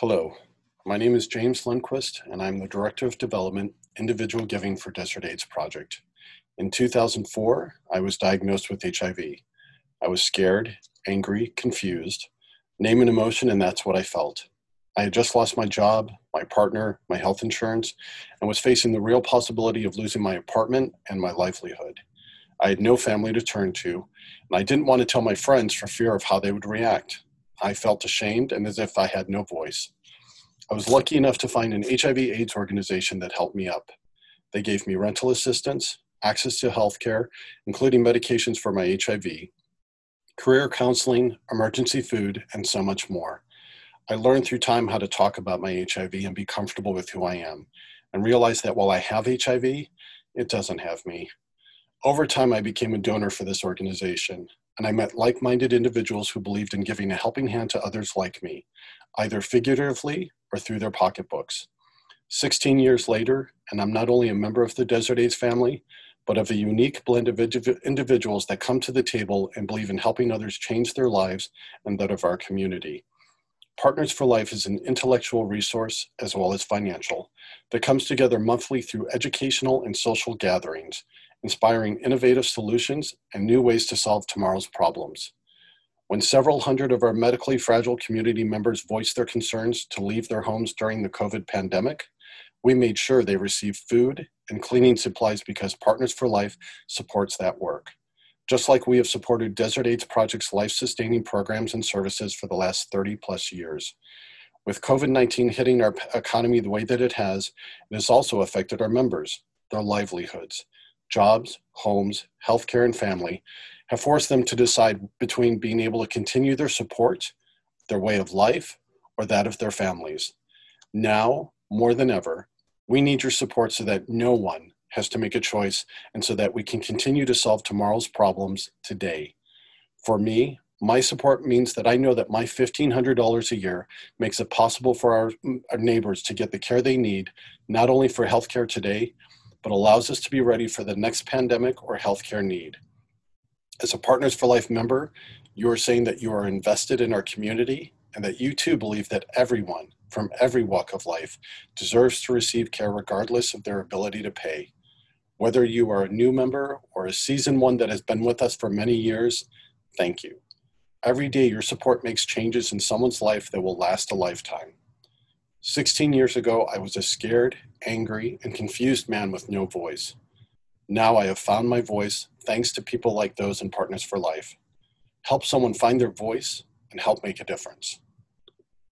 Hello, my name is James Lundquist, and I'm the Director of Development, Individual Giving for Desert AIDS Project. In 2004, I was diagnosed with HIV. I was scared, angry, confused, name an emotion, and that's what I felt. I had just lost my job, my partner, my health insurance, and was facing the real possibility of losing my apartment and my livelihood. I had no family to turn to, and I didn't want to tell my friends for fear of how they would react. I felt ashamed and as if I had no voice. I was lucky enough to find an HIV AIDS organization that helped me up. They gave me rental assistance, access to health care, including medications for my HIV, career counseling, emergency food, and so much more. I learned through time how to talk about my HIV and be comfortable with who I am, and realized that while I have HIV, it doesn't have me. Over time, I became a donor for this organization, and I met like minded individuals who believed in giving a helping hand to others like me, either figuratively or through their pocketbooks. 16 years later, and I'm not only a member of the Desert AIDS family, but of a unique blend of individuals that come to the table and believe in helping others change their lives and that of our community. Partners for Life is an intellectual resource as well as financial that comes together monthly through educational and social gatherings, inspiring innovative solutions and new ways to solve tomorrow's problems. When several hundred of our medically fragile community members voiced their concerns to leave their homes during the COVID pandemic, we made sure they received food and cleaning supplies because Partners for Life supports that work just like we have supported Desert AIDS Project's life sustaining programs and services for the last 30 plus years. With COVID 19 hitting our economy the way that it has, it has also affected our members, their livelihoods. Jobs, homes, healthcare, and family have forced them to decide between being able to continue their support, their way of life, or that of their families. Now, more than ever, we need your support so that no one has to make a choice and so that we can continue to solve tomorrow's problems today. For me, my support means that I know that my $1,500 a year makes it possible for our, our, neighbors to get the care they need, not only for healthcare today, but allows us to be ready for the next pandemic or healthcare need. As a Partners for Life member, you are saying that you are invested in our community and that you too believe that everyone from every walk of life deserves to receive care regardless of their ability to pay. Whether you are a new member or a seasoned one that has been with us for many years, thank you. Every day, your support makes changes in someone's life that will last a lifetime. 16 years ago, I was a scared, angry, and confused man with no voice. Now I have found my voice thanks to people like those in Partners for Life. Help someone find their voice and help make a difference.